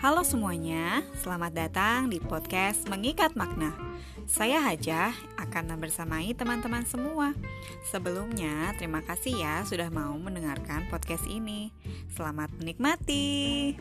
Halo semuanya, selamat datang di podcast Mengikat Makna. Saya Hajah akan bersamai teman-teman semua. Sebelumnya, terima kasih ya sudah mau mendengarkan podcast ini. Selamat menikmati.